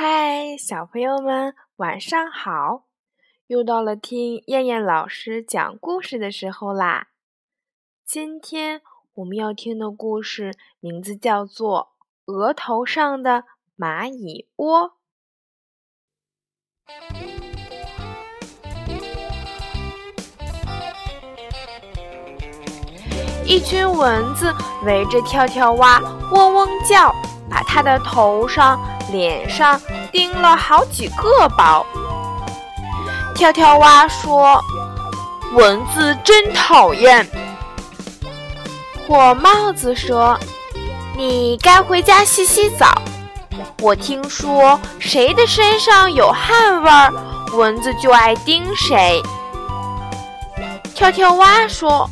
嗨，小朋友们，晚上好！又到了听燕燕老师讲故事的时候啦。今天我们要听的故事名字叫做《额头上的蚂蚁窝》。一群蚊子围着跳跳蛙嗡嗡叫，把它的头上、脸上叮了好几个包。跳跳蛙说：“蚊子真讨厌。”火帽子说：“你该回家洗洗澡。我听说谁的身上有汗味儿，蚊子就爱叮谁。”跳跳蛙说。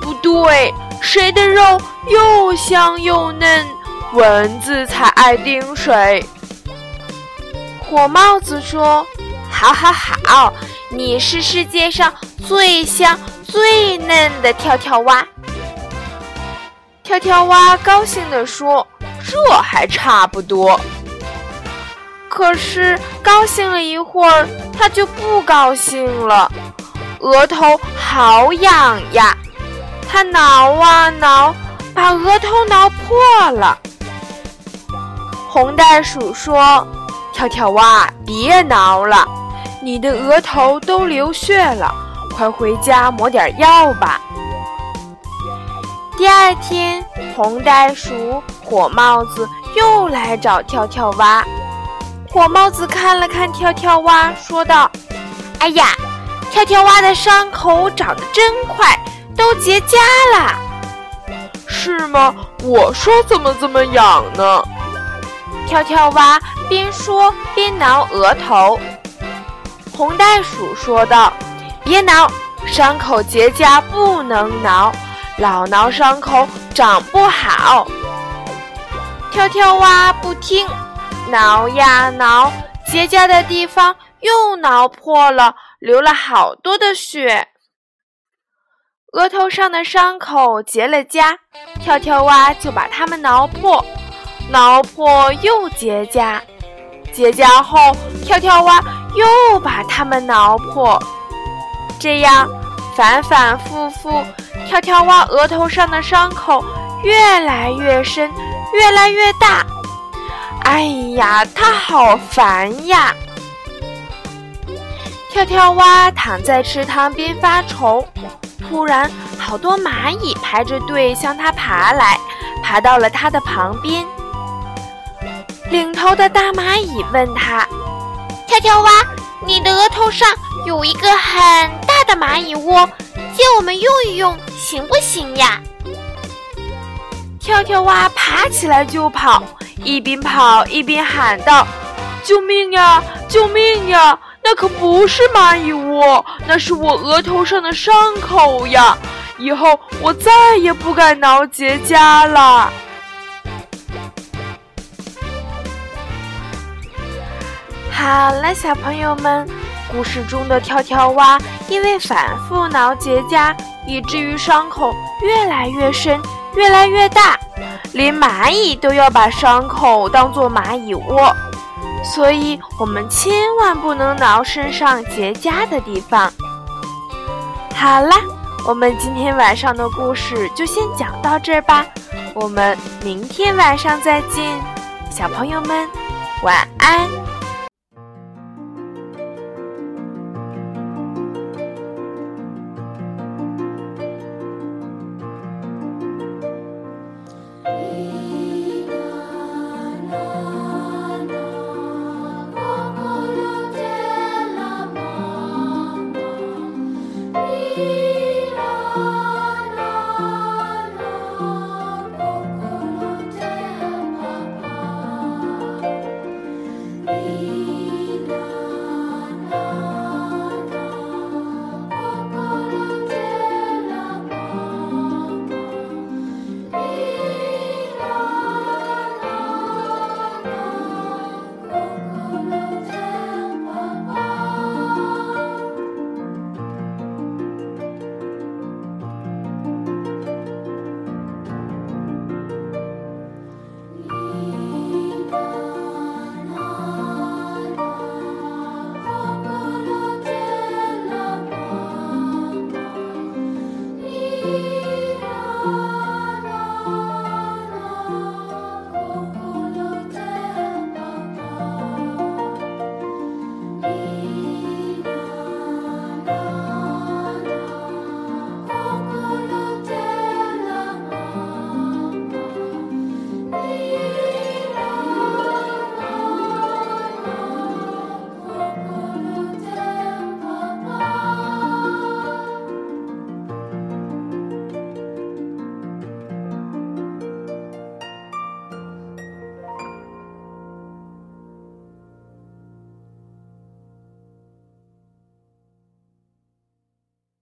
不对，谁的肉又香又嫩，蚊子才爱叮水。火帽子说：“好好好，你是世界上最香最嫩的跳跳蛙。”跳跳蛙高兴地说：“这还差不多。”可是高兴了一会儿，他就不高兴了，额头好痒呀。他挠啊挠，把额头挠破了。红袋鼠说：“跳跳蛙，别挠了，你的额头都流血了，快回家抹点药吧。”第二天，红袋鼠、火帽子又来找跳跳蛙。火帽子看了看跳跳蛙，说道：“哎呀，跳跳蛙的伤口长得真快。”都结痂了，是吗？我说怎么这么痒呢？跳跳蛙边说边挠额头。红袋鼠说道：“别挠，伤口结痂不能挠，老挠伤口长不好。”跳跳蛙不听，挠呀挠，结痂的地方又挠破了，流了好多的血。额头上的伤口结了痂，跳跳蛙就把它们挠破，挠破又结痂，结痂后跳跳蛙又把它们挠破，这样反反复复，跳跳蛙额头上的伤口越来越深，越来越大。哎呀，它好烦呀！跳跳蛙躺在池塘边发愁。突然，好多蚂蚁排着队向它爬来，爬到了它的旁边。领头的大蚂蚁问他：“跳跳蛙，你的额头上有一个很大的蚂蚁窝，借我们用一用，行不行呀？”跳跳蛙爬起来就跑，一边跑一边喊道：“救命呀！救命呀！”那可不是蚂蚁窝，那是我额头上的伤口呀！以后我再也不敢挠结痂了。好了，小朋友们，故事中的跳跳蛙因为反复挠结痂，以至于伤口越来越深，越来越大，连蚂蚁都要把伤口当做蚂蚁窝。所以我们千万不能挠身上结痂的地方。好啦，我们今天晚上的故事就先讲到这儿吧，我们明天晚上再见，小朋友们晚安。